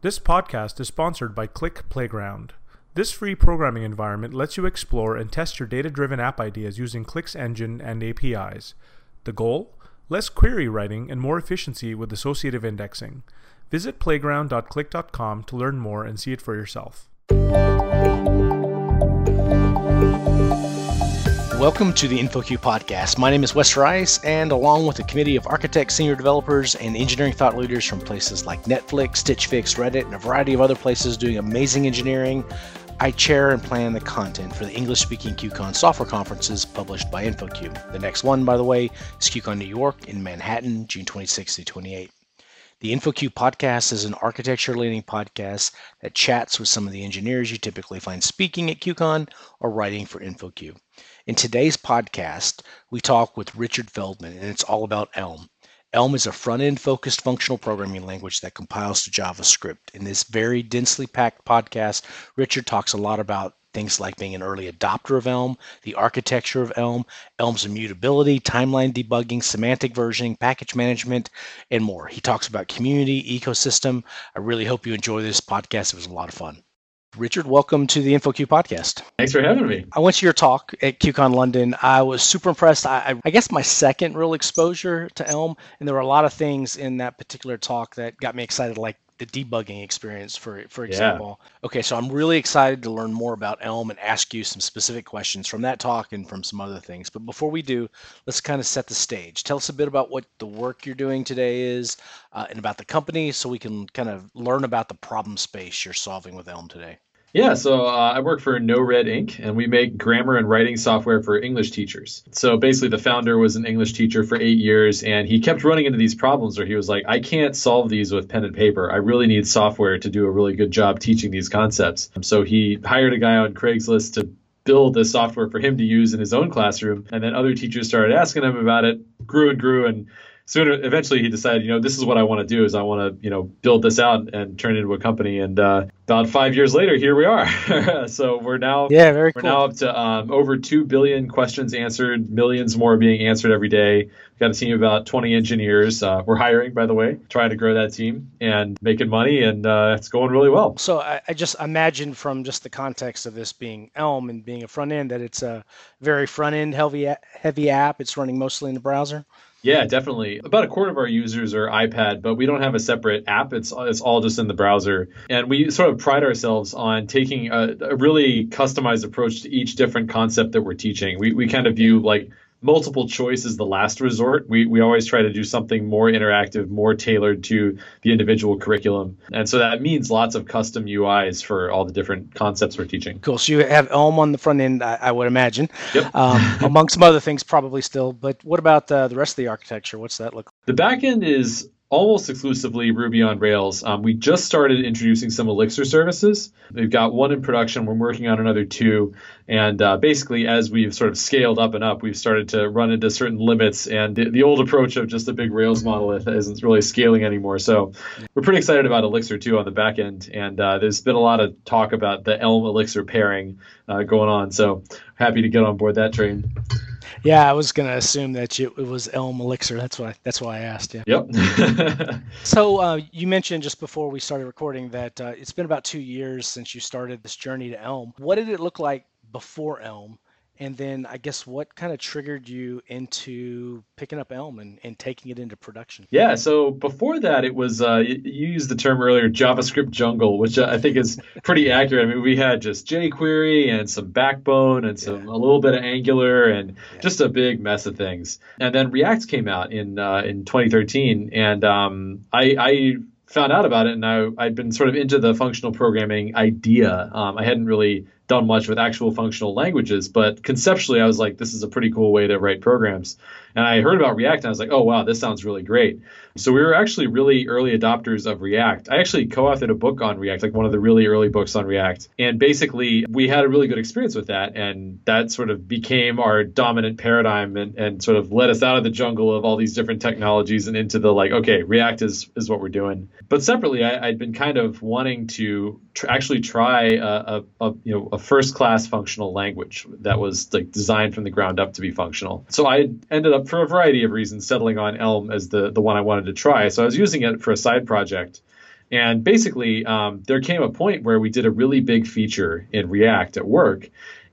This podcast is sponsored by Qlik Playground. This free programming environment lets you explore and test your data driven app ideas using Qlik's engine and APIs. The goal? Less query writing and more efficiency with associative indexing. Visit playground.qlik.com to learn more and see it for yourself. Welcome to the InfoQ podcast. My name is Wes Reisz, and along with a committee of architects, senior developers, and engineering thought leaders from places like Netflix, Stitch Fix, Reddit, and a variety of other places doing amazing engineering, I chair and plan the content for the English speaking QCon software conferences published by InfoQ. The next one, by the way, is QCon New York in Manhattan, June 26 to 28. The InfoQ podcast is an architecture leaning podcast that chats with some of the engineers you typically find speaking at QCon or writing for InfoQ. In today's podcast, we talk with Richard Feldman, and it's all about Elm. Elm is a front end focused functional programming language that compiles to JavaScript. In this very densely packed podcast, Richard talks a lot about things like being an early adopter of Elm, the architecture of Elm, Elm's immutability, timeline debugging, semantic versioning, package management, and more. He talks about community, ecosystem. I really hope you enjoy this podcast. It was a lot of fun. Richard, welcome to the InfoQ podcast. Thanks for having me. I went to your talk at QCon London. I was super impressed. I, I, guess my second real exposure to Elm, and there were a lot of things in that particular talk that got me excited, like the debugging experience, for for example. Yeah. Okay, so I'm really excited to learn more about Elm and ask you some specific questions from that talk and from some other things. But before we do, let's kind of set the stage. Tell us a bit about what the work you're doing today is, uh, and about the company, so we can kind of learn about the problem space you're solving with Elm today. Yeah, so uh, I work for NoRedInk, and we make grammar and writing software for English teachers. So basically, the founder was an English teacher for eight years, and he kept running into these problems where he was like, I can't solve these with pen and paper. I really need software to do a really good job teaching these concepts. So he hired a guy on Craigslist to build the software for him to use in his own classroom, and then other teachers started asking him about it, grew and grew, and soon eventually he decided you know this is what i want to do is i want to you know build this out and turn it into a company. And uh, about five years later here we are. So we're now yeah very we're cool. now up to um, over 2 billion questions answered millions more being answered every day. We've got a team of about 20 engineers uh, we're hiring by the way trying to grow that team and making money and uh, it's going really well. So I, I just imagine from just the context of this being elm and being a front end that it's a very front end heavy heavy app. It's running mostly in the browser yeah, definitely. About a quarter of our users are iPad, but we don't have a separate app. It's it's all just in the browser, and we sort of pride ourselves on taking a, a really customized approach to each different concept that we're teaching. We we kind of view like multiple choice is the last resort. We, we always try to do something more interactive, more tailored to the individual curriculum. And so that means lots of custom UIs for all the different concepts we're teaching. Cool. So you have Elm on the front end, I, I would imagine, yep. um, among some other things probably still. But what about uh, the rest of the architecture? What's that look like? The back end is almost exclusively Ruby on Rails. Um, we just started introducing some Elixir services. We've got one in production. We're working on another two. And uh, basically, as we've sort of scaled up and up, we've started to run into certain limits. And the, the old approach of just a big Rails monolith isn't really scaling anymore. So we're pretty excited about Elixir too on the back end. And uh, there's been a lot of talk about the Elm Elixir pairing uh, going on. So happy to get on board that train. Yeah, I was gonna assume that you, it was Elm Elixir. That's why. That's why I asked you. Yep. so uh, you mentioned just before we started recording that uh, it's been about two years since you started this journey to Elm. What did it look like before Elm? And then I guess what kind of triggered you into picking up Elm and, and taking it into production? Yeah, so before that, it was, uh, you, used the term earlier, JavaScript jungle, which I think is pretty accurate. I mean, we had just jQuery and some Backbone and some yeah. a little bit of Angular and yeah. just a big mess of things. And then React came out in uh, in 2013, and um, I, I found out about it, and I, I'd been sort of into the functional programming idea. Um, I hadn't really done much with actual functional languages, but conceptually, I was like, this is a pretty cool way to write programs. And I heard about React, and I was like, oh wow, this sounds really great. So we were actually really early adopters of React. I actually co-authored a book on React, like one of the really early books on React. And basically, we had a really good experience with that, and that sort of became our dominant paradigm and, and sort of led us out of the jungle of all these different technologies and into the like, okay, React is is what we're doing. But separately, I, had been kind of wanting to tr- actually try a, a, a you know a first class functional language that was like designed from the ground up to be functional. So I ended up for a variety of reasons settling on Elm as the the one I wanted to try. So I was using it for a side project And basically, um, there came a point where we did a really big feature in React at work.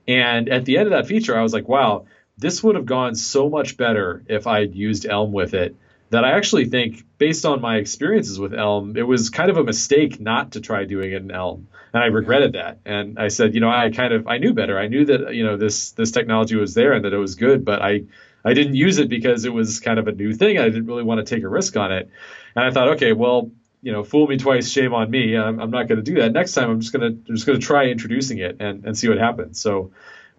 And at the end of that feature, I was like, wow, this would have gone so much better if I had used Elm with it that I actually think, based on my experiences with Elm, it was kind of a mistake not to try doing it in Elm, and I regretted that. And I said, you know, I kind of I knew better. I knew that you know this this technology was there and that it was good, but I I didn't use it because it was kind of a new thing. I didn't really want to take a risk on it, and I thought, okay, well, you know, fool me twice, shame on me. I'm, I'm not going to do that. Next time, I'm just gonna I'm just gonna try introducing it and and see what happens. So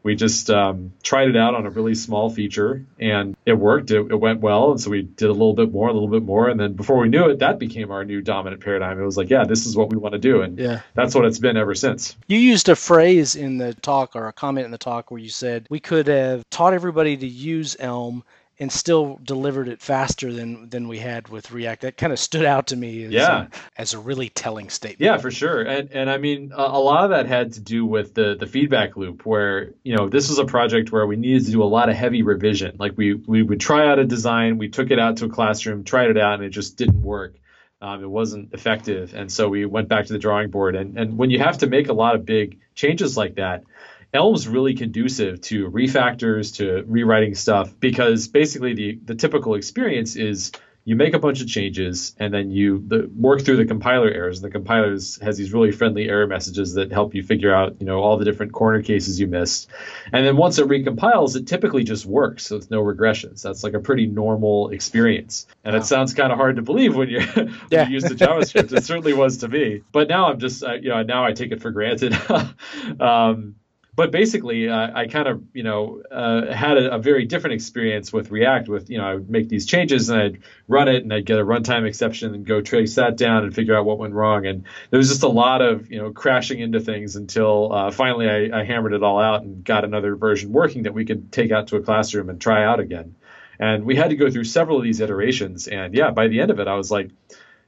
we just um, tried it out on a really small feature and it worked. It, it, went well. And so we did a little bit more, a little bit more. And then before we knew it, that became our new dominant paradigm. It was like, yeah, this is what we want to do. And yeah. that's what it's been ever since. You used a phrase in the talk or a comment in the talk where you said we could have taught everybody to use Elm and still delivered it faster than than we had with React. That kind of stood out to me as, yeah. a, as a really telling statement. Yeah, for sure. And and I mean, a, a, lot of that had to do with the the feedback loop, where you know this was a project where we needed to do a lot of heavy revision. Like we we would try out a design, we took it out to a classroom, tried it out, and it just didn't work. Um, it wasn't effective, and so we went back to the drawing board. And and when you have to make a lot of big changes like that Elm's really conducive to refactors, to rewriting stuff, because basically the, the typical experience is you make a bunch of changes and then you the, work through the compiler errors. And the compiler has these really friendly error messages that help you figure out, you know, all the different corner cases you missed. And then once it recompiles, it typically just works. So it's no regressions. That's like a pretty normal experience. And wow. it sounds kind of hard to believe when you, when yeah. you use the JavaScript. it certainly was to me. But now I'm just, uh, you know, now I take it for granted. um, but basically, uh, I kind of, you know, uh, had a, a, very different experience with React. With, you know, I would make these changes and I'd run it and I'd get a runtime exception and go trace that down and figure out what went wrong. And there was just a lot of, you know, crashing into things until uh, finally I, I hammered it all out and got another version working that we could take out to a classroom and try out again. And we had to go through several of these iterations. And yeah, by the end of it, I was like,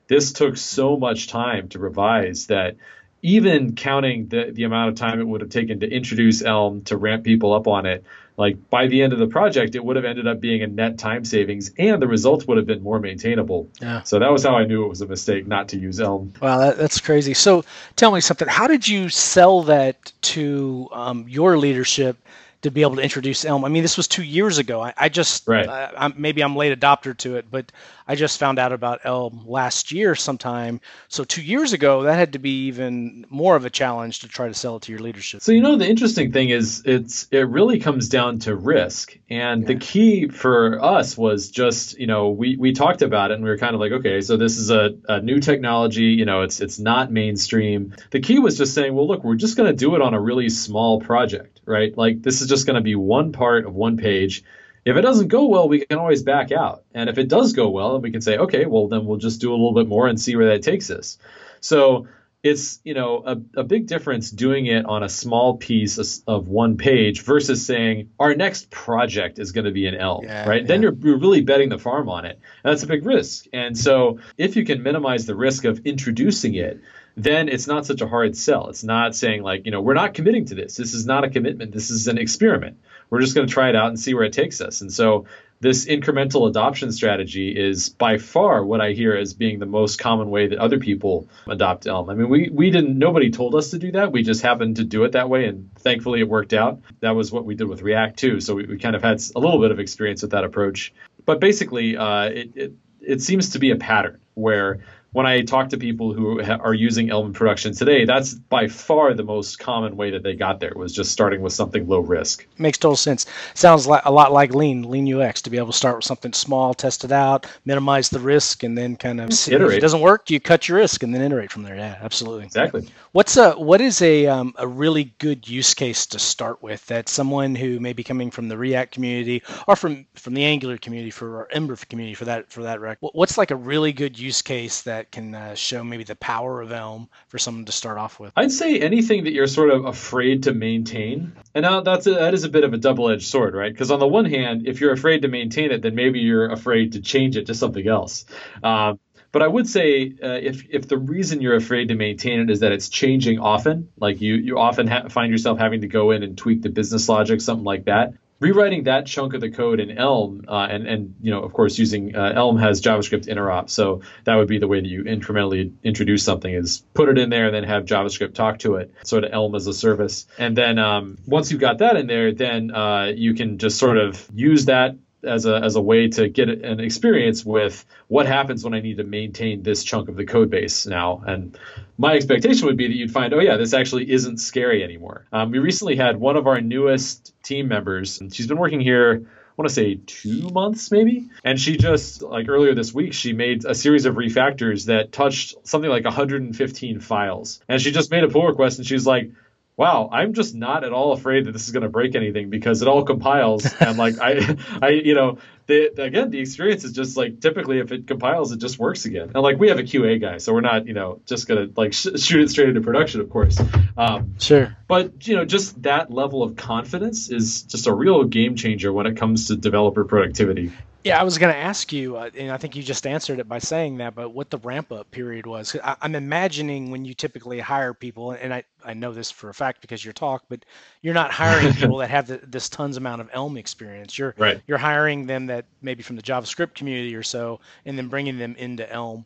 this took so much time to revise that even counting the, the amount of time it would have taken to introduce Elm to ramp people up on it, like by the end of the project, it would have ended up being a net time savings and the results would have been more maintainable. Yeah. So that was how I knew it was a mistake not to use Elm. Wow, that, that's crazy. So tell me something. How did you sell that to um, your leadership? to be able to introduce Elm. I mean, this was two years ago. I, I just right. Uh, I'm, maybe I'm late adopter to it, but I just found out about Elm last year sometime. So two years ago, that had to be even more of a challenge to try to sell it to your leadership. So you know, the interesting thing is, it's it really comes down to risk, and yeah. the key for us was just you know we we talked about it and we were kind of like, okay, so this is a, a new technology. You know, it's it's not mainstream. The key was just saying, well, look, we're just going to do it on a really small project, right? Like this is just going to be one part of one page. If it doesn't go well, we can always back out. And if it does go well, then we can say, okay, well, then we'll just do a little bit more and see where that takes us. So it's you know a, a big difference doing it on a small piece of one page versus saying our next project is going to be an L, yeah, right? Yeah. Then you're, you're really betting the farm on it, and that's a big risk. And so if you can minimize the risk of introducing it, then it's not such a hard sell. It's not saying like, you know, we're not committing to this. This is not a commitment. This is an experiment. We're just going to try it out and see where it takes us. And so this incremental adoption strategy is by far what I hear as being the most common way that other people adopt Elm. I mean, we, we didn't, nobody told us to do that. We just happened to do it that way. And thankfully it worked out. That was what we did with React too. So we, we kind of had a little bit of experience with that approach. But basically, uh, it, it, it seems to be a pattern where when I talk to people who ha- are using Elm production today, that's by far the most common way that they got there was just starting with something low risk. Makes total sense. Sounds like a lot like Lean, Lean UX, to be able to start with something small, test it out, minimize the risk, and then kind of iterate. if it doesn't work, you cut your risk and then iterate from there. Yeah, absolutely. Exactly. What's a what is a um, a really good use case to start with that someone who may be coming from the React community or from from the Angular community for our Ember community for that for that rec? What's like a really good use case that that can uh, show maybe the power of Elm for someone to start off with? I'd say anything that you're sort of afraid to maintain. And now that's a, that is a bit of a double-edged sword, right? Because on the one hand, if you're afraid to maintain it, then maybe you're afraid to change it to something else. Um, but I would say uh, if if the reason you're afraid to maintain it is that it's changing often, like you you often ha- find yourself having to go in and tweak the business logic, something like that, rewriting that chunk of the code in Elm, uh, and and you know, of course, using uh, Elm has JavaScript interop, so that would be the way that you incrementally introduce something is put it in there, and then have JavaScript talk to it, sort of Elm as a service, and then um, once you've got that in there, then uh, you can just sort of use that as a as a way to get an experience with what happens when I need to maintain this chunk of the code base now. And my expectation would be that you'd find, oh yeah, this actually isn't scary anymore. Um, we recently had one of our newest team members, and she's been working here. I want to say two months maybe. And she just, like earlier this week, she made a series of refactors that touched something like 115 files. And she just made a pull request and she's like, wow, I'm just not at all afraid that this is going to break anything because it all compiles and like I, I, you know, the, again, the experience is just like typically if it compiles, it just works again. And like we have a QA guy, so we're not, you know, just gonna like sh- shoot it straight into production, of course. Um, sure. But you know, just that level of confidence is just a real game changer when it comes to developer productivity. Yeah, I was going to ask you, uh, and I think you just answered it by saying that, but what the ramp up period was. I, I'm imagining when you typically hire people, and I, I know this for a fact because you're talk, but you're not hiring people that have the, this tons amount of Elm experience. You're right. you're hiring them that maybe from the JavaScript community or so, and then bringing them into Elm.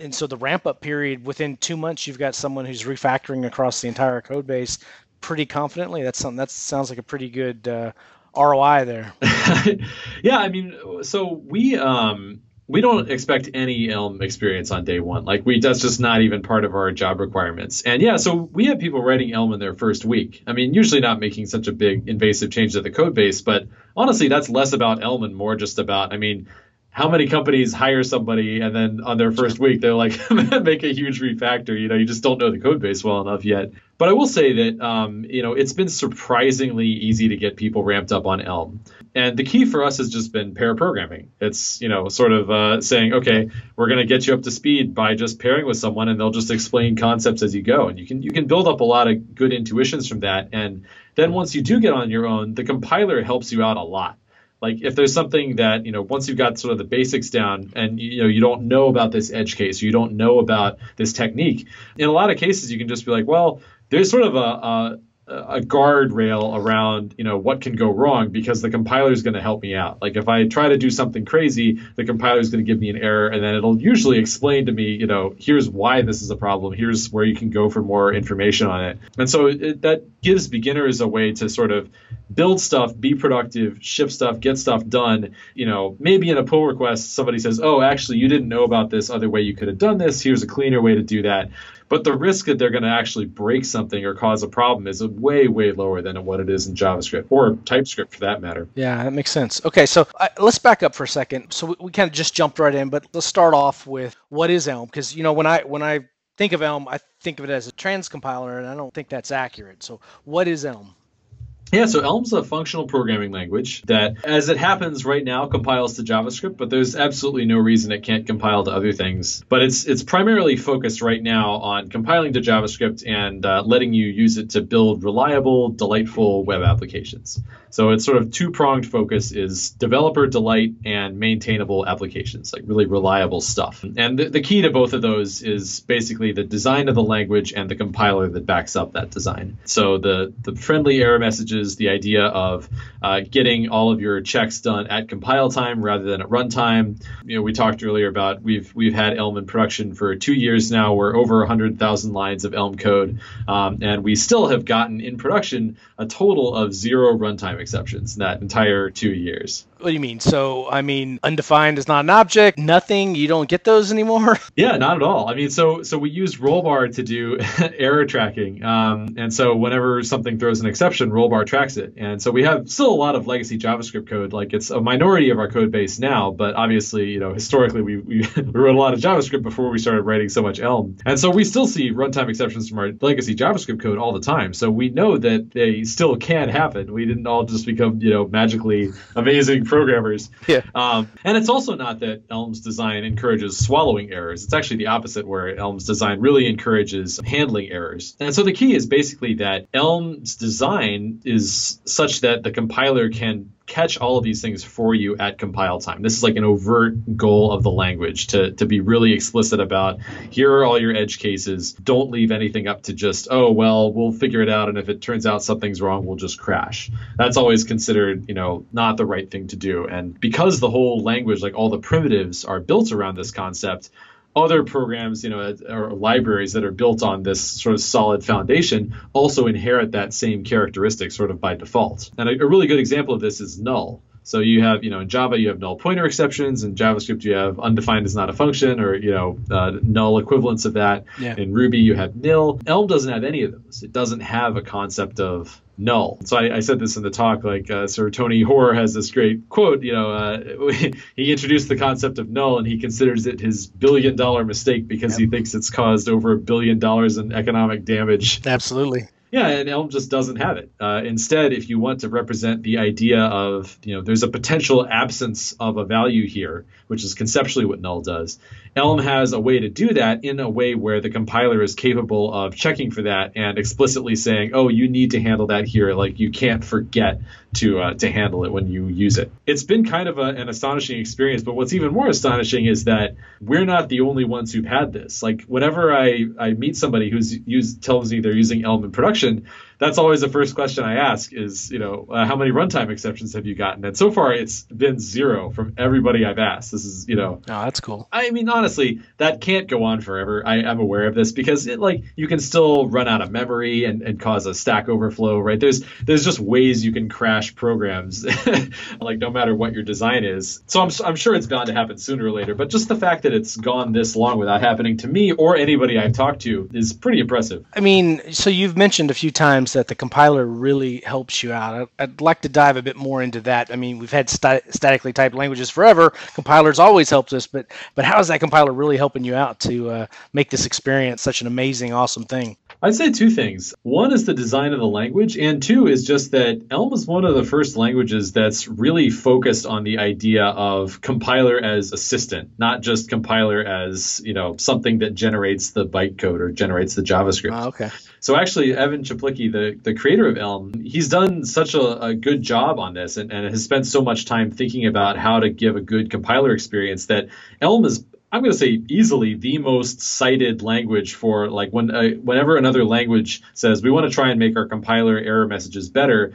And so the ramp up period within two months, you've got someone who's refactoring across the entire code base pretty confidently. That's something that sounds like a pretty good uh, ROI there. yeah, I mean, so we um we don't expect any Elm experience on day one. Like we that's just not even part of our job requirements. And yeah, so we have people writing Elm in their first week. I mean, usually not making such a big invasive change to the code base, but honestly, that's less about Elm and more just about I mean, how many companies hire somebody and then on their first week they're like make a huge refactor you know you just don't know the code base well enough yet. But i will say that um, you know it's been surprisingly easy to get people ramped up on elm. And the key for us has just been pair programming. It's you know sort of uh, saying okay we're going to get you up to speed by just pairing with someone and they'll just explain concepts as you go. And you can you can build up a lot of good intuitions from that. And then once you do get on your own the compiler helps you out a lot like if there's something that you know once you've got sort of the basics down and you know you don't know about this edge case you don't know about this technique in a lot of cases you can just be like well there's sort of a, a a guardrail around you know what can go wrong because the compiler is going to help me out. Like if i try to do something crazy the compiler is going to give me an error and then it'll usually explain to me you know here's why this is a problem. Here's where you can go for more information on it. And so it, that gives beginners a way to sort of build stuff be productive ship stuff get stuff done. You know maybe in a pull request somebody says oh actually you didn't know about this other way you could have done this. Here's a cleaner way to do that but the risk that they're going to actually break something or cause a problem is way, way lower than what it is in JavaScript or TypeScript for that matter. Yeah, that makes sense. Okay, so let's back up for a second. So we, we kind of just jumped right in, but let's start off with what is Elm? Because you know when I when I think of Elm, I think of it as a transcompiler, and I don't think that's accurate. So what is Elm? Yeah, so Elm's a functional programming language that, as it happens right now, compiles to JavaScript, but there's absolutely no reason it can't compile to other things. But it's it's primarily focused right now on compiling to JavaScript and uh, letting you use it to build reliable, delightful web applications. So it's sort of two pronged focus is developer delight and maintainable applications, like really reliable stuff. And the, the key to both of those is basically the design of the language and the compiler that backs up that design. So the the friendly error messages is the idea of uh, getting all of your checks done at compile time rather than at runtime. You know, we talked earlier about we've we've had Elm in production for two years now. We're over 100,000 lines of Elm code, um, and we still have gotten in production a total of zero runtime exceptions in that entire two years. What do you mean? So, I mean, undefined is not an object. Nothing. You don't get those anymore. Yeah, not at all. I mean, so so we use rollbar to do error tracking, um, and so whenever something throws an exception, rollbar tracks it. And so we have still a lot of legacy JavaScript code. Like it's a minority of our code base now, but obviously, you know, historically we we, we wrote a lot of JavaScript before we started writing so much Elm, and so we still see runtime exceptions from our legacy JavaScript code all the time. So we know that they still can happen. We didn't all just become you know magically amazing programmers. Yeah. Um, and it's also not that Elm's design encourages swallowing errors. It's actually the opposite, where Elm's design really encourages handling errors. And so the key is basically that Elm's design is such that the compiler can catch all of these things for you at compile time. This is like an overt goal of the language to, to be really explicit about here are all your edge cases. Don't leave anything up to just, oh, well, we'll figure it out. And if it turns out something's wrong, we'll just crash. That's always considered, you know, not the right thing to do. And because the whole language, like all the primitives are built around this concept, other programs, you know, or libraries that are built on this sort of solid foundation also inherit that same characteristic sort of by default. And a, a really good example of this is null. So you have, you know, in Java you have null pointer exceptions. In JavaScript you have undefined is not a function, or you know, uh, null equivalents of that. Yeah. In Ruby you have nil. Elm doesn't have any of those. It doesn't have a concept of null. So I, I, said this in the talk, like uh, Sir Tony Hoare has this great quote. You know, uh, he introduced the concept of null, and he considers it his billion dollar mistake because yep. he thinks it's caused over a billion dollars in economic damage. Absolutely. Yeah, and Elm just doesn't have it. Uh, instead, if you want to represent the idea of, you know, there's a potential absence of a value here, which is conceptually what null does, Elm has a way to do that in a way where the compiler is capable of checking for that and explicitly saying, "Oh, you need to handle that here. Like you can't forget to uh, to handle it when you use it." It's been kind of a, an astonishing experience, but what's even more astonishing is that we're not the only ones who've had this. Like whenever I I meet somebody who's used tells me they're using Elm in production, that's always the first question I ask is, you know, uh, how many runtime exceptions have you gotten? And so far, it's been zero from everybody I've asked. This is, you know, oh, that's cool. I mean, honestly, that can't go on forever. I, am aware of this because it like you can still run out of memory and, and cause a stack overflow, right? There's there's just ways you can crash programs, like no matter what your design is. So I'm I'm sure it's bound to happen sooner or later. But just the fact that it's gone this long without happening to me or anybody I've talked to is pretty impressive. I mean, so you've mentioned a few times that the compiler really helps you out. I'd like to dive a bit more into that. I mean, we've had st- statically typed languages forever. Compilers always helped us, but but how is that compiler really helping you out to uh, make this experience such an amazing, awesome thing? I'd say two things. One is the design of the language, and two is just that Elm is one of the first languages that's really focused on the idea of compiler as assistant, not just compiler as you know something that generates the bytecode or generates the JavaScript. Oh, okay. So actually, Evan Czaplicki, the, the creator of Elm, he's done such a, a good job on this and, and has spent so much time thinking about how to give a good compiler experience that Elm is I'm going to say easily the most cited language for like when uh, whenever another language says we want to try and make our compiler error messages better,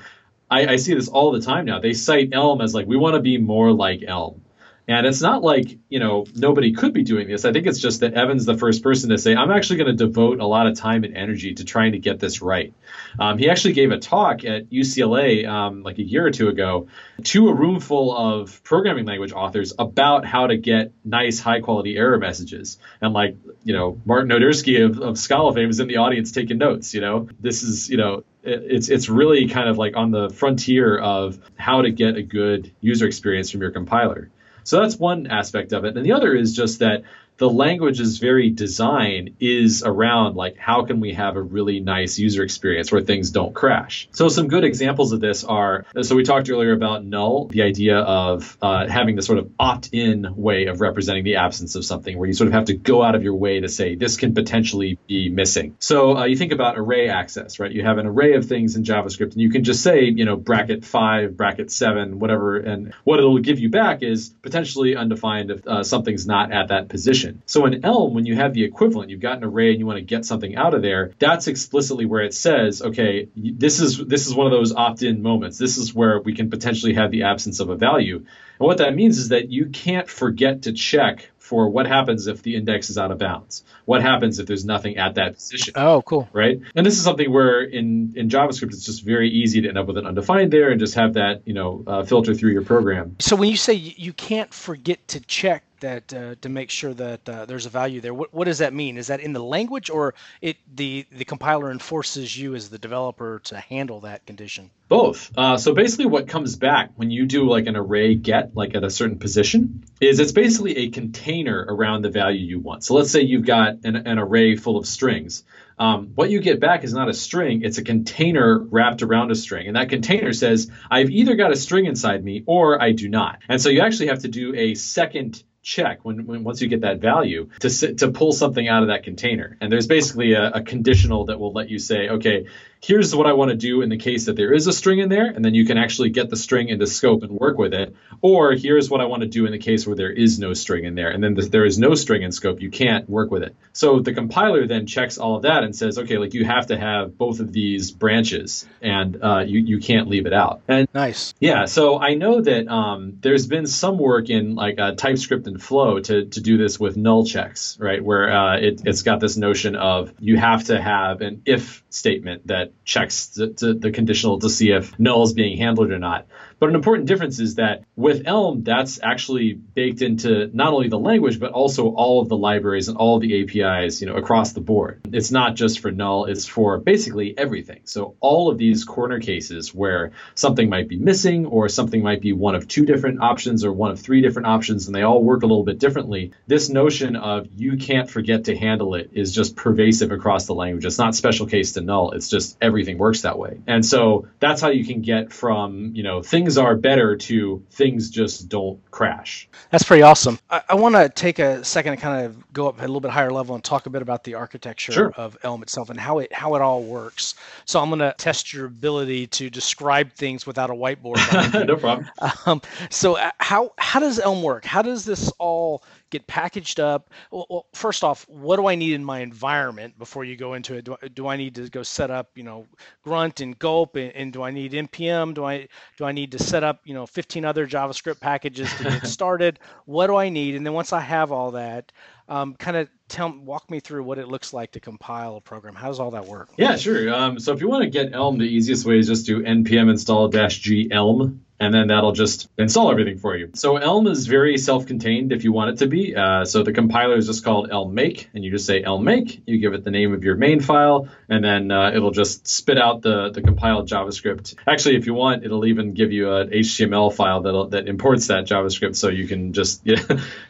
I, I see this all the time now. They cite Elm as like we want to be more like Elm. And it's not like, you know, nobody could be doing this. I think it's just that Evan's the first person to say, I'm actually going to devote a lot of time and energy to trying to get this right. Um, he actually gave a talk at UCLA um, like a year or two ago to a room full of programming language authors about how to get nice, high quality error messages. And like, you know, Martin Odersky of, of Scala fame is in the audience taking notes, you know, this is, you know, it's it's really kind of like on the frontier of how to get a good user experience from your compiler. So that's one aspect of it. And the other is just that the language's very design is around like how can we have a really nice user experience where things don't crash. So some good examples of this are so we talked earlier about null, the idea of uh, having the sort of opt-in way of representing the absence of something, where you sort of have to go out of your way to say this can potentially be missing. So uh, you think about array access, right? You have an array of things in JavaScript, and you can just say you know bracket five, bracket seven, whatever, and what it'll give you back is potentially undefined if uh, something's not at that position So in Elm, when you have the equivalent, you've got an array and you want to get something out of there, that's explicitly where it says, okay, this is this is one of those opt-in moments. This is where we can potentially have the absence of a value. And what that means is that you can't forget to check for what happens if the index is out of bounds. What happens if there's nothing at that position? Oh, cool. Right. And this is something where in in JavaScript it's just very easy to end up with an undefined there and just have that you know uh, filter through your program. So when you say you can't forget to check that uh, to make sure that uh, there's a value there. What, what does that mean? Is that in the language, or it the the compiler enforces you as the developer to handle that condition? Both. Uh, so basically, what comes back when you do like an array get, like at a certain position, is it's basically a container around the value you want. So let's say you've got an, an array full of strings. Um, what you get back is not a string, it's a container wrapped around a string. And that container says, I've either got a string inside me or I do not. And so you actually have to do a second check when, when once you get that value to to pull something out of that container. And there's basically a, a conditional that will let you say, okay, here's what I want to do in the case that there is a string in there, and then you can actually get the string into scope and work with it. Or here's what I want to do in the case where there is no string in there, and then there is no string in scope, you can't work with it. So the compiler then checks all of that and says, okay, like you have to have both of these branches, and uh, you you can't leave it out. And nice. Yeah. So I know that um, there's been some work in like uh, TypeScript and Flow to to do this with null checks, right? Where uh, it, it's got this notion of you have to have an if statement that checks the, the, the conditional to see if null is being handled or not. But an important difference is that with Elm, that's actually baked into not only the language, but also all of the libraries and all of the APIs, you know, across the board. It's not just for null, it's for basically everything. So all of these corner cases where something might be missing or something might be one of two different options or one of three different options and they all work a little bit differently, this notion of you can't forget to handle it is just pervasive across the language. It's not special case to null. It's just everything works that way. And so that's how you can get from, you know, things are better to things just don't crash. That's pretty awesome. I, I want to take a second to kind of go up a little bit higher level and talk a bit about the architecture sure. of Elm itself and how it how it all works. So I'm going to test your ability to describe things without a whiteboard. no problem. Um, so uh, how how does Elm work? How does this all get packaged up. Well, well, first off, what do I need in my environment before you go into it? Do, do I need to go set up, you know, Grunt and Gulp, and, and, do I need npm? Do I do I need to set up, you know, 15 other JavaScript packages to get started? what do I need? And then once I have all that, um, kind of tell walk me through what it looks like to compile a program. How does all that work? Yeah, sure. Um, so if you want to get Elm, the easiest way is just do npm install dash g Elm and then that'll just install everything for you. So Elm is very self-contained if you want it to be. Uh, so the compiler is just called Elm make, and you just say Elm make. You give it the name of your main file, and then uh, it'll just spit out the the compiled JavaScript. Actually, if you want, it'll even give you an HTML file that that imports that JavaScript, so you can just yeah,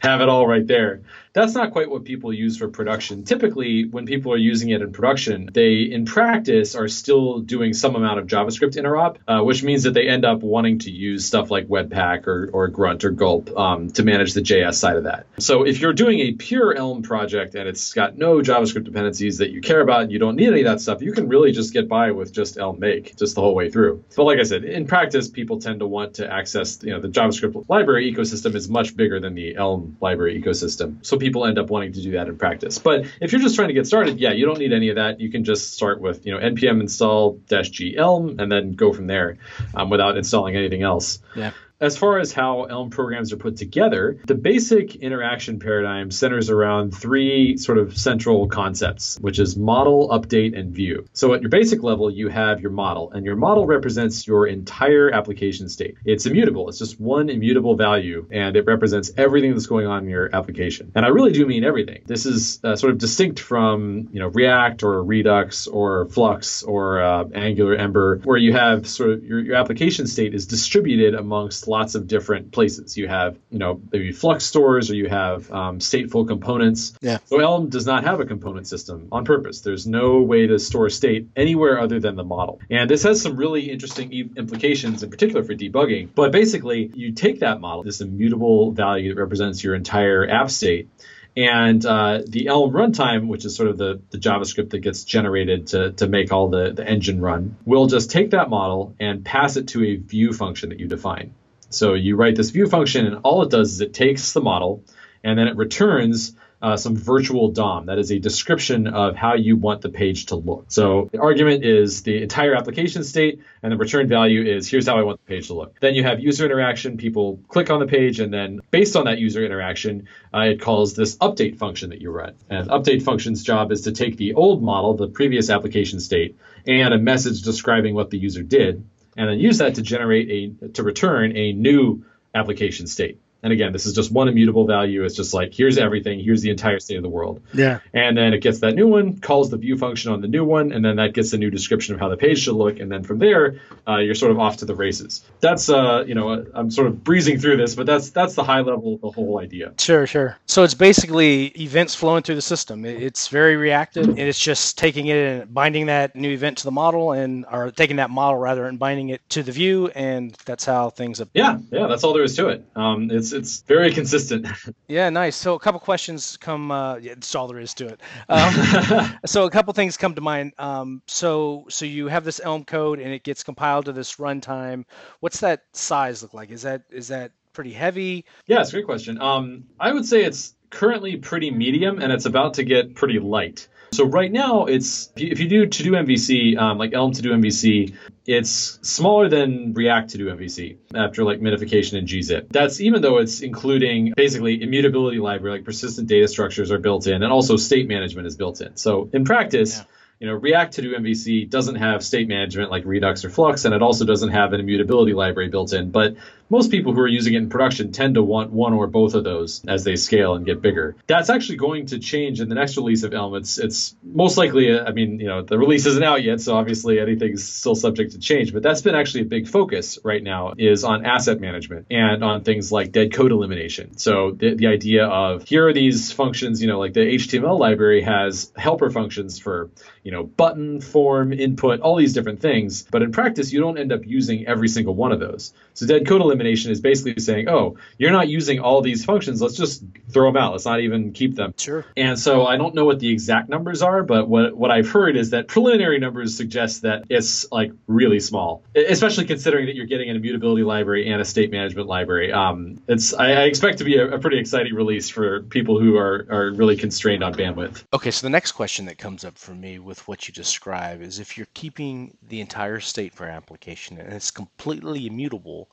have it all right there that's not quite what people use for production. Typically, when people are using it in production, they in practice are still doing some amount of JavaScript interop, uh, which means that they end up wanting to use stuff like Webpack or, or Grunt or Gulp um, to manage the JS side of that. So if you're doing a pure Elm project and it's got no JavaScript dependencies that you care about and you don't need any of that stuff, you can really just get by with just Elm make just the whole way through. But like I said, in practice, people tend to want to access, you know, the JavaScript library ecosystem is much bigger than the Elm library ecosystem. So people end up wanting to do that in practice. But if you're just trying to get started, yeah, you don't need any of that. You can just start with you know npm install dash g elm and then go from there um, without installing anything else. Yeah. As far as how Elm programs are put together, the basic interaction paradigm centers around three sort of central concepts, which is model, update, and view. So at your basic level, you have your model, and your model represents your entire application state. It's immutable. It's just one immutable value, and it represents everything that's going on in your application. And I really do mean everything. This is uh, sort of distinct from you know React or Redux or Flux or uh, Angular Ember, where you have sort of your, your application state is distributed amongst lots of different places. You have, you know, maybe Flux stores or you have um, stateful components. Yeah. So Elm does not have a component system on purpose. There's no way to store state anywhere other than the model. And this has some really interesting implications, in particular for debugging. But basically, you take that model, this immutable value that represents your entire app state, and uh, the Elm runtime, which is sort of the, the JavaScript that gets generated to, to make all the, the engine run, will just take that model and pass it to a view function that you define. So you write this view function, and all it does is it takes the model and then it returns uh, some virtual DOM. That is a description of how you want the page to look. So the argument is the entire application state, and the return value is here's how I want the page to look. Then you have user interaction. People click on the page, and then based on that user interaction, uh, it calls this update function that you run. And update function's job is to take the old model, the previous application state, and a message describing what the user did, and then use that to generate a to return a new application state. And again, this is just one immutable value. It's just like, here's everything. Here's the entire state of the world. Yeah. And then it gets that new one, calls the view function on the new one, and then that gets a new description of how the page should look. And then from there, uh, you're sort of off to the races. That's, uh, you know, I'm sort of breezing through this, but that's that's the high level, of the whole idea. Sure, sure. So it's basically events flowing through the system. It's very reactive, and it's just taking it and binding that new event to the model, and or taking that model rather and binding it to the view, and that's how things. Yeah, yeah, that's all there is to it. Um, it's it's it's very consistent. Yeah, nice. So a couple questions come. Uh, yeah, that's all there is to it. Um, so a couple things come to mind. Um, so so you have this Elm code and it gets compiled to this runtime. What's that size look like? Is that is that pretty heavy? Yeah, it's a great question. Um, I would say it's currently pretty medium and it's about to get pretty light. So right now, it's if you do TodoMVC, um, like Elm TodoMVC, it's smaller than React TodoMVC after like minification and gzip. That's even though it's including basically immutability library, like persistent data structures are built in, and also state management is built in. So in practice. Yeah you know, React TodoMVC doesn't have state management like Redux or Flux, and it also doesn't have an immutability library built in. But most people who are using it in production tend to want one or both of those as they scale and get bigger. That's actually going to change in the next release of Elm. It's, most likely, uh, I mean, you know, the release isn't out yet, so obviously anything's still subject to change. But that's been actually a big focus right now is on asset management and on things like dead code elimination. So the, the idea of here are these functions, you know, like the HTML library has helper functions for, you know, button, form, input, all these different things. But in practice, you don't end up using every single one of those. So dead code elimination elimination is basically saying, oh, you're not using all these functions. Let's just throw them out. Let's not even keep them. Sure. And so I don't know what the exact numbers are, but what, what I've heard is that preliminary numbers suggest that it's like really small, especially considering that you're getting an immutability library and a state management library. Um, it's I, I expect to be a, a pretty exciting release for people who are, are really constrained on bandwidth. Okay, so the next question that comes up for me with what you describe is if you're keeping the entire state for an application and it's completely immutable,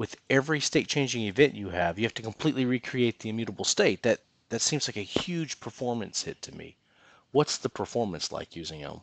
with every state changing event you have, you have to completely recreate the immutable state. That that seems like a huge performance hit to me. What's the performance like using Elm?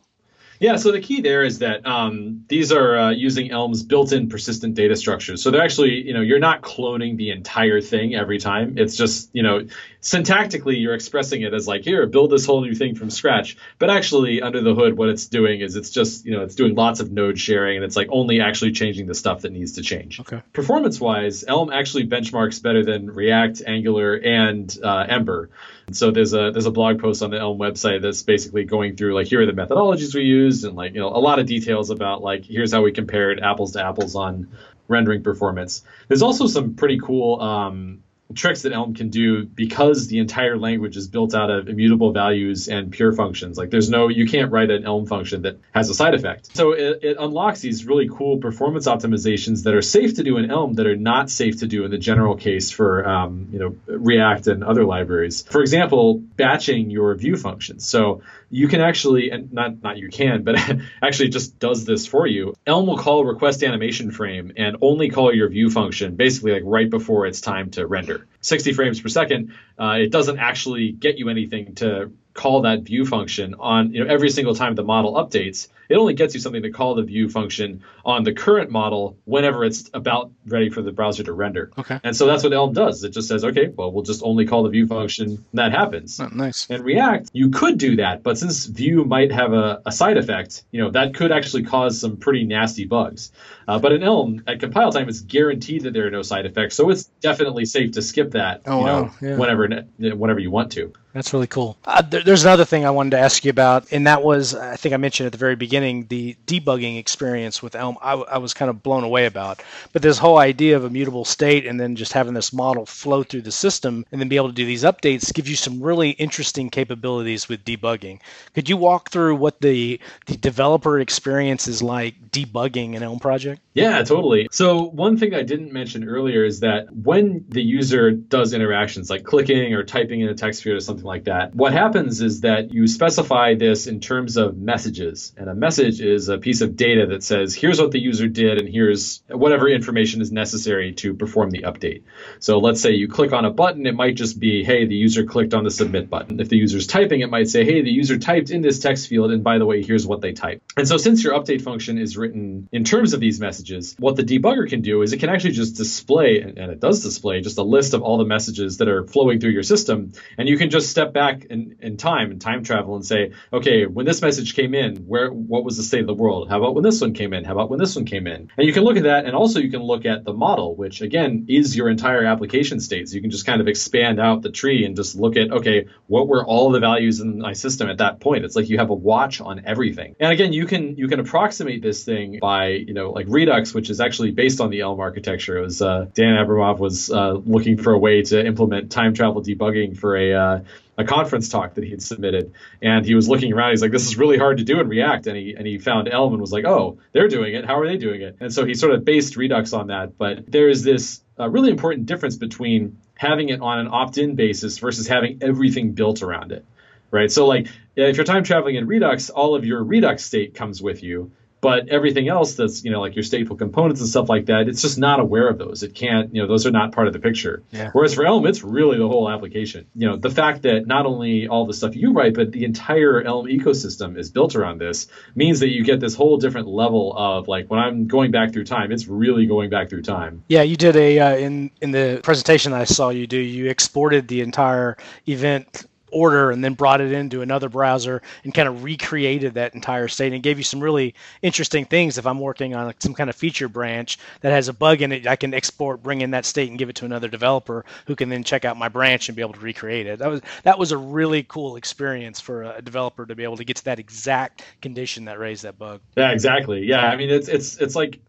Yeah, so the key there is that um, these are uh, using Elm's built-in persistent data structures. So they're actually, you know, you're not cloning the entire thing every time. It's just, you know, syntactically you're expressing it as like, here, build this whole new thing from scratch. But actually, under the hood, what it's doing is it's just, you know, it's doing lots of node sharing, and it's like only actually changing the stuff that needs to change. Okay. Performance-wise, Elm actually benchmarks better than React, Angular, and uh, Ember. So there's a there's a blog post on the Elm website that's basically going through like here are the methodologies we used and like you know a lot of details about like here's how we compared apples to apples on rendering performance. There's also some pretty cool um, tricks that Elm can do because the entire language is built out of immutable values and pure functions. Like there's no, you can't write an Elm function that has a side effect. So it, it, unlocks these really cool performance optimizations that are safe to do in Elm that are not safe to do in the general case for, um, you know, React and other libraries. For example, batching your view functions. So you can actually, and not not you can, but actually just does this for you. Elm will call request animation frame and only call your view function basically like right before it's time to render. 60 frames per second, uh, it doesn't actually get you anything to call that view function on you know every single time the model updates it only gets you something to call the view function on the current model whenever it's about ready for the browser to render. Okay. And so that's what elm does. It just says okay well we'll just only call the view function and that happens. Oh, nice. And react you could do that but since view might have a, a side effect you know that could actually cause some pretty nasty bugs. Uh, but in elm at compile time it's guaranteed that there are no side effects so it's definitely safe to skip that oh, you wow. know, yeah. whenever whenever you want to that's really cool. Uh, there, there's another thing I wanted to ask you about, and that was I think I mentioned at the very beginning the debugging experience with Elm. I, I, was kind of blown away about, but this whole idea of a mutable state and then just having this model flow through the system and then be able to do these updates gives you some really interesting capabilities with debugging. Could you walk through what the the developer experience is like debugging an Elm project? Yeah, totally. So one thing I didn't mention earlier is that when the user does interactions like clicking or typing in a text field or something like that. What happens is that you specify this in terms of messages. And a message is a piece of data that says, here's what the user did, and here's whatever information is necessary to perform the update. So let's say you click on a button, it might just be, hey, the user clicked on the submit button. If the user's typing, it might say, hey, the user typed in this text field, and by the way, here's what they typed. And so since your update function is written in terms of these messages, what the debugger can do is it can actually just display, and it does display, just a list of all the messages that are flowing through your system. And you can just step back in, in time and time travel and say, okay, when this message came in, where what was the state of the world? How about when this one came in? How about when this one came in? And you can look at that, and also you can look at the model, which again is your entire application state. So you can just kind of expand out the tree and just look at, okay, what were all the values in my system at that point? It's like you have a watch on everything. And again, you can you can approximate this thing by you know like Redux, which is actually based on the Elm architecture. It was uh, Dan Abramov was uh, looking for a way to implement time travel debugging for a uh, a conference talk that he had submitted, and he was looking around. He's like, "This is really hard to do in React," and he and he found Elm and was like, "Oh, they're doing it. How are they doing it?" And so he sort of based Redux on that. But there is this uh, really important difference between having it on an opt-in basis versus having everything built around it, right? So like if you're time traveling in Redux, all of your Redux state comes with you, but everything else that's you know like your stateful components and stuff like that it's just not aware of those. It can't you know those are not part of the picture. Yeah. whereas for elm it's really the whole application. You know the fact that not only all the stuff you write but the entire elm ecosystem is built around this means that you get this whole different level of like when i'm going back through time it's really going back through time. Yeah you did a uh, in in the presentation i saw you do you exported the entire event order and then brought it into another browser and kind of recreated that entire state and gave you some really interesting things if i'm working on some kind of feature branch that has a bug in it i can export bring in that state and give it to another developer who can then check out my branch and be able to recreate it. That was that was a really cool experience for a developer to be able to get to that exact condition that raised that bug. Yeah exactly. Yeah i mean it's it's it's like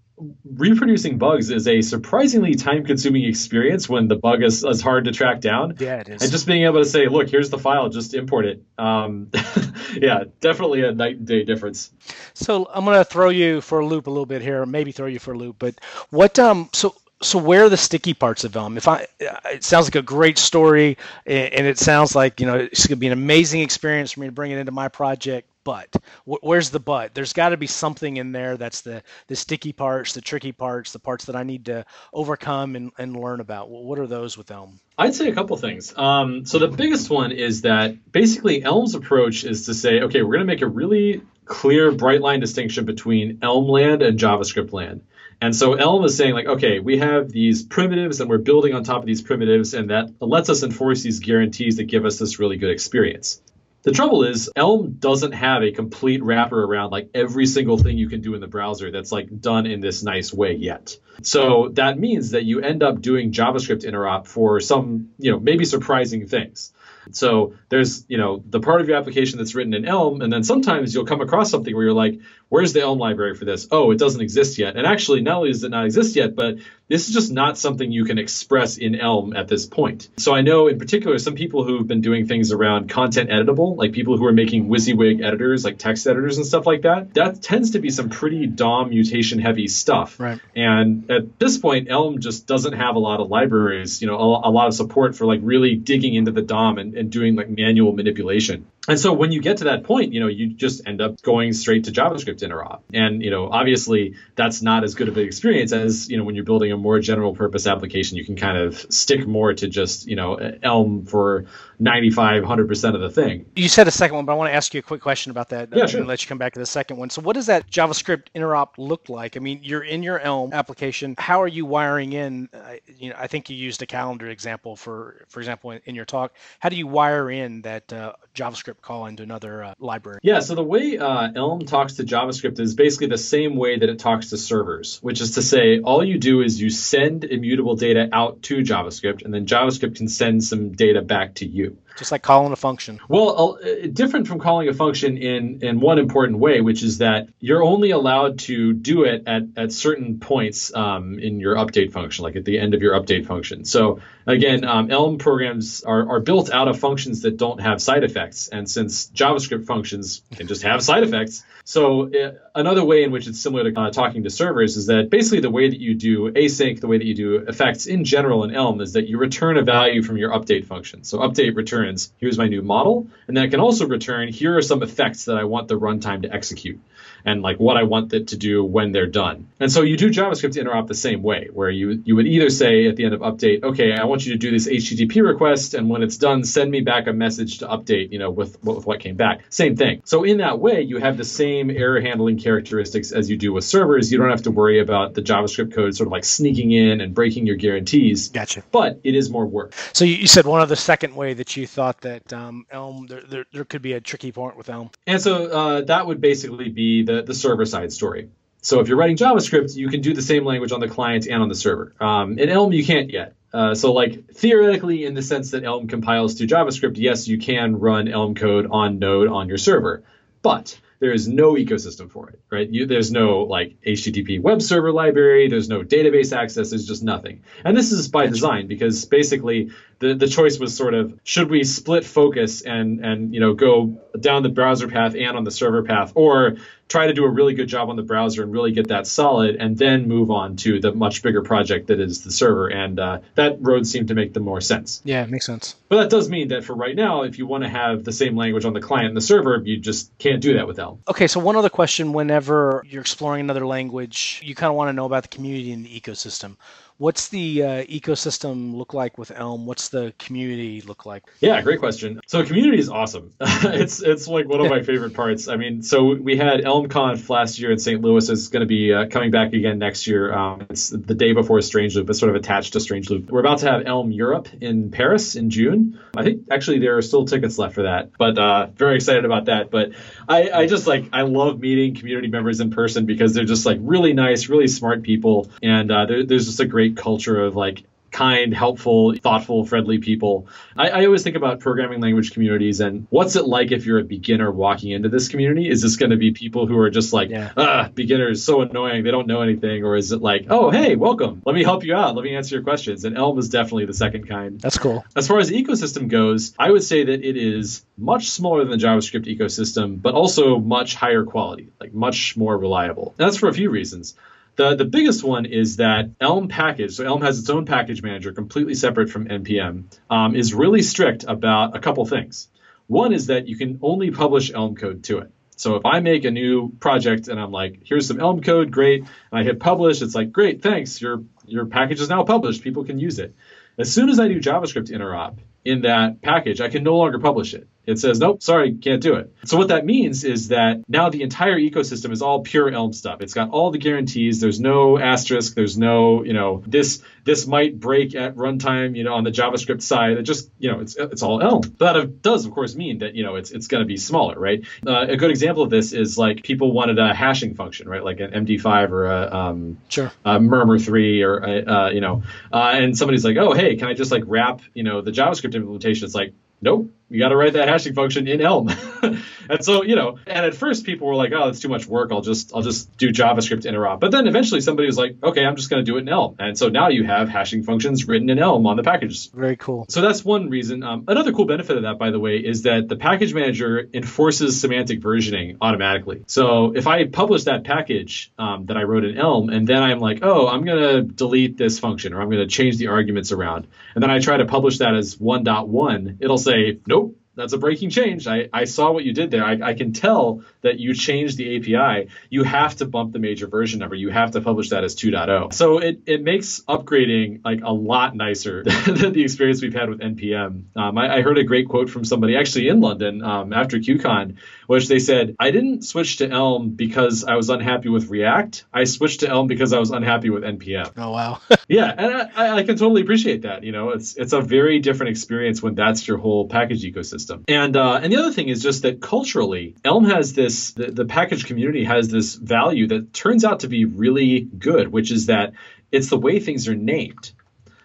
reproducing bugs is a surprisingly time consuming experience when the bug is, is hard to track down. Yeah, it is. And just being able to say, look, here's the file, just import it. Um, yeah, definitely a night and day difference. So I'm going to throw you for a loop a little bit here, maybe throw you for a loop. But what, um, so so where are the sticky parts of Elm? If I, it sounds like a great story, and it sounds like you know it's going to be an amazing experience for me to bring it into my project but where's the but there's got to be something in there that's the the sticky parts the tricky parts the parts that i need to overcome and, and learn about. What are those with elm? I'd say a couple things. Um, so the biggest one is that basically elm's approach is to say okay we're going to make a really clear bright line distinction between elm land and javascript land. And so Elm is saying like, okay, we have these primitives and we're building on top of these primitives and that lets us enforce these guarantees that give us this really good experience. The trouble is, Elm doesn't have a complete wrapper around like every single thing you can do in the browser that's like done in this nice way yet. So that means that you end up doing JavaScript interop for some, you know, maybe surprising things. So there's, you know, the part of your application that's written in Elm, and then sometimes you'll come across something where you're like, where's the Elm library for this? Oh, it doesn't exist yet. And actually, not only does it not exist yet, but this is just not something you can express in Elm at this point. So I know in particular some people who've been doing things around content editable, like people who are making WYSIWYG editors, like text editors and stuff like that. That tends to be some pretty DOM mutation heavy stuff. Right. And at this point, Elm just doesn't have a lot of libraries, you know, a, a lot of support for like really digging into the DOM and, and doing like manual manipulation. And so when you get to that point, you know, you just end up going straight to JavaScript interop. And, you know, obviously that's not as good of an experience as, you know, when you're building a more general purpose application, you can kind of stick more to just, you know, Elm for 95, 100% of the thing. You said a second one, but I want to ask you a quick question about that. Yeah, sure. And let you come back to the second one. So, what does that JavaScript interop look like? I mean, you're in your Elm application. How are you wiring in? Uh, you know, I think you used a calendar example for, for example, in, in your talk. How do you wire in that uh, JavaScript call into another uh, library? Yeah. So the way uh, Elm talks to JavaScript is basically the same way that it talks to servers, which is to say, all you do is you send immutable data out to JavaScript, and then JavaScript can send some data back to you. Just like calling a function. Well, uh, different from calling a function in, in one important way, which is that you're only allowed to do it at, at certain points um, in your update function, like at the end of your update function. So again, um, Elm programs are, are built out of functions that don't have side effects. And since JavaScript functions can just have side effects, so uh, another way in which it's similar to uh, talking to servers is that basically the way that you do async, the way that you do effects in general in Elm is that you return a value from your update function. So update returns, here's my new model, and then it can also return, here are some effects that I want the runtime to execute and like what I want it to do when they're done. And so you do JavaScript interop the same way, where you you would either say at the end of update, okay, I want you to do this HTTP request, and when it's done, send me back a message to update, you know, with, with what came back. Same thing. So in that way, you have the same error handling characteristics as you do with servers. You don't have to worry about the JavaScript code sort of like sneaking in and breaking your guarantees. Gotcha. But it is more work. So you said one of the second way that you thought that um, Elm there, there, there could be a tricky point with Elm. And so uh, that would basically be the the server side story. So if you're writing JavaScript, you can do the same language on the client and on the server. Um, in Elm, you can't yet. Uh, so like theoretically, in the sense that Elm compiles to JavaScript, yes, you can run Elm code on Node on your server, but there is no ecosystem for it, right? You, there's no like HTTP web server library. There's no database access. There's just nothing. And this is by design because basically the, the choice was sort of should we split focus and and you know go down the browser path and on the server path, or try to do a really good job on the browser and really get that solid, and then move on to the much bigger project that is the server. And uh, that road seemed to make the more sense. Yeah, it makes sense. But that does mean that for right now, if you want to have the same language on the client and the server, you just can't do that with Elm. Okay, so one other question: Whenever you're exploring another language, you kind of want to know about the community and the ecosystem. What's the uh, ecosystem look like with Elm? What's the community look like? Yeah, great question. So community is awesome. it's it's like one of my favorite parts. I mean, so we had ElmConf last year in St. Louis. It's going to be uh, coming back again next year. Um, it's the day before Strange Loop. It's sort of attached to Strange Loop. We're about to have Elm Europe in Paris in June. I think actually there are still tickets left for that, but uh, very excited about that. But I, I just like I love meeting community members in person because they're just like really nice, really smart people, and uh, there's just a great culture of like kind, helpful, thoughtful, friendly people. I, I, always think about programming language communities and what's it like if you're a beginner walking into this community? Is this going to be people who are just like, yeah. ah, beginners, so annoying, they don't know anything? Or is it like, oh, hey, welcome, let me help you out, let me answer your questions? And Elm is definitely the second kind. That's cool. As far as the ecosystem goes, I would say that it is much smaller than the JavaScript ecosystem, but also much higher quality, like much more reliable. And that's for a few reasons. The, the biggest one is that Elm package, so Elm has its own package manager completely separate from NPM, um, is really strict about a couple things. One is that you can only publish Elm code to it. So if I make a new project and I'm like, here's some Elm code, great, and I hit publish, it's like, great, thanks, your your package is now published, people can use it. As soon as I do JavaScript interop in that package, I can no longer publish it it says, nope, sorry, can't do it. So what that means is that now the entire ecosystem is all pure Elm stuff. It's got all the guarantees. There's no asterisk. There's no, you know, this this might break at runtime, you know, on the JavaScript side. It just, you know, it's it's all Elm. But that does, of course, mean that you know it's it's going to be smaller, right? Uh, a good example of this is like people wanted a hashing function, right, like an MD5 or a, um, sure. a Murmur three or a, uh, you know, uh, and somebody's like, oh, hey, can I just like wrap, you know, the JavaScript implementation? It's like nope, you got to write that hashing function in Elm. and so, you know, and at first people were like, oh, that's too much work. I'll just, I'll just do JavaScript interop. But then eventually somebody was like, okay, I'm just going to do it in Elm. And so now you have hashing functions written in Elm on the packages. Very cool. So that's one reason. Um, another cool benefit of that, by the way, is that the package manager enforces semantic versioning automatically. So if I publish that package um, that I wrote in Elm, and then I'm like, oh, I'm going to delete this function, or I'm going to change the arguments around, and then I try to publish that as 1.1, it'll say, nope, that's a breaking change. I, I saw what you did there. I, I can tell that you change the API. You have to bump the major version number. You have to publish that as 2.0. So it, it makes upgrading like a lot nicer than the experience we've had with NPM. Um, I, I, heard a great quote from somebody actually in London um, after QCon, which they said, I didn't switch to Elm because I was unhappy with React. I switched to Elm because I was unhappy with NPM. Oh, wow. yeah. And I, I can totally appreciate that. You know, it's, it's a very different experience when that's your whole package ecosystem. And uh, and the other thing is just that culturally, Elm has this the, the package community has this value that turns out to be really good, which is that it's the way things are named.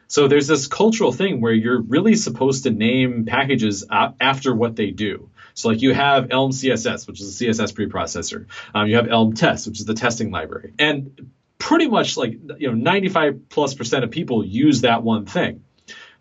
So there's this cultural thing where you're really supposed to name packages after what they do. So like you have Elm CSS, which is a CSS preprocessor. Um, you have Elm Test, which is the testing library, and pretty much like you know 95 plus percent of people use that one thing.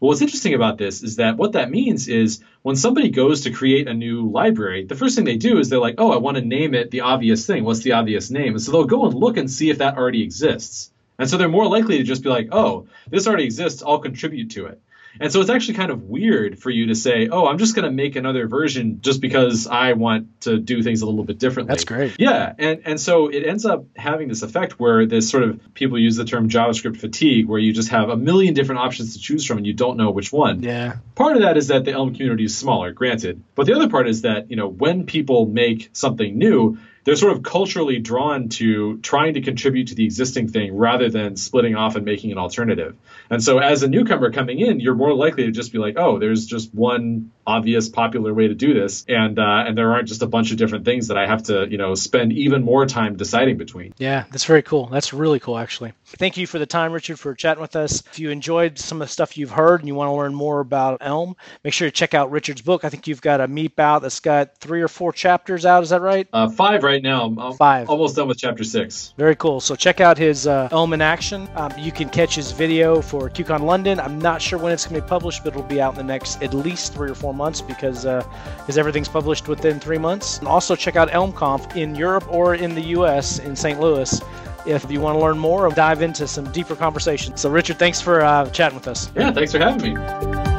What's interesting about this is that what that means is when somebody goes to create a new library, the first thing they do is they're like, oh, I want to name it the obvious thing. What's the obvious name? And so they'll go and look and see if that already exists. And so they're more likely to just be like, oh, this already exists. I'll contribute to it. And so it's actually kind of weird for you to say, oh, I'm just going to make another version just because I want to do things a little bit differently. That's great. Yeah. And, and so it ends up having this effect where this sort of people use the term JavaScript fatigue, where you just have a million different options to choose from and you don't know which one. Yeah. Part of that is that the Elm community is smaller, granted. But the other part is that, you know, when people make something new, they're sort of culturally drawn to trying to contribute to the existing thing rather than splitting off and making an alternative. And so as a newcomer coming in, you're more likely to just be like, oh, there's just one obvious, popular way to do this, and uh, and there aren't just a bunch of different things that I have to you know spend even more time deciding between. Yeah, that's very cool. That's really cool, actually. Thank you for the time, Richard, for chatting with us. If you enjoyed some of the stuff you've heard and you want to learn more about Elm, make sure to check out Richard's book. I think you've got a MEAP out that's got three or four chapters out. Is that right? Uh, five right now. I'm five. Almost done with chapter six. Very cool. So check out his uh, Elm in action. Um, you can catch his video for QCon London. I'm not sure when it's going to be published, but it'll be out in the next at least three or four months because because uh, everything's published within three months. And also check out ElmConf in Europe or in the U.S. in St. Louis if you want to learn more or dive into some deeper conversations. So, Richard, thanks for uh, chatting with us. Yeah, thanks for having me.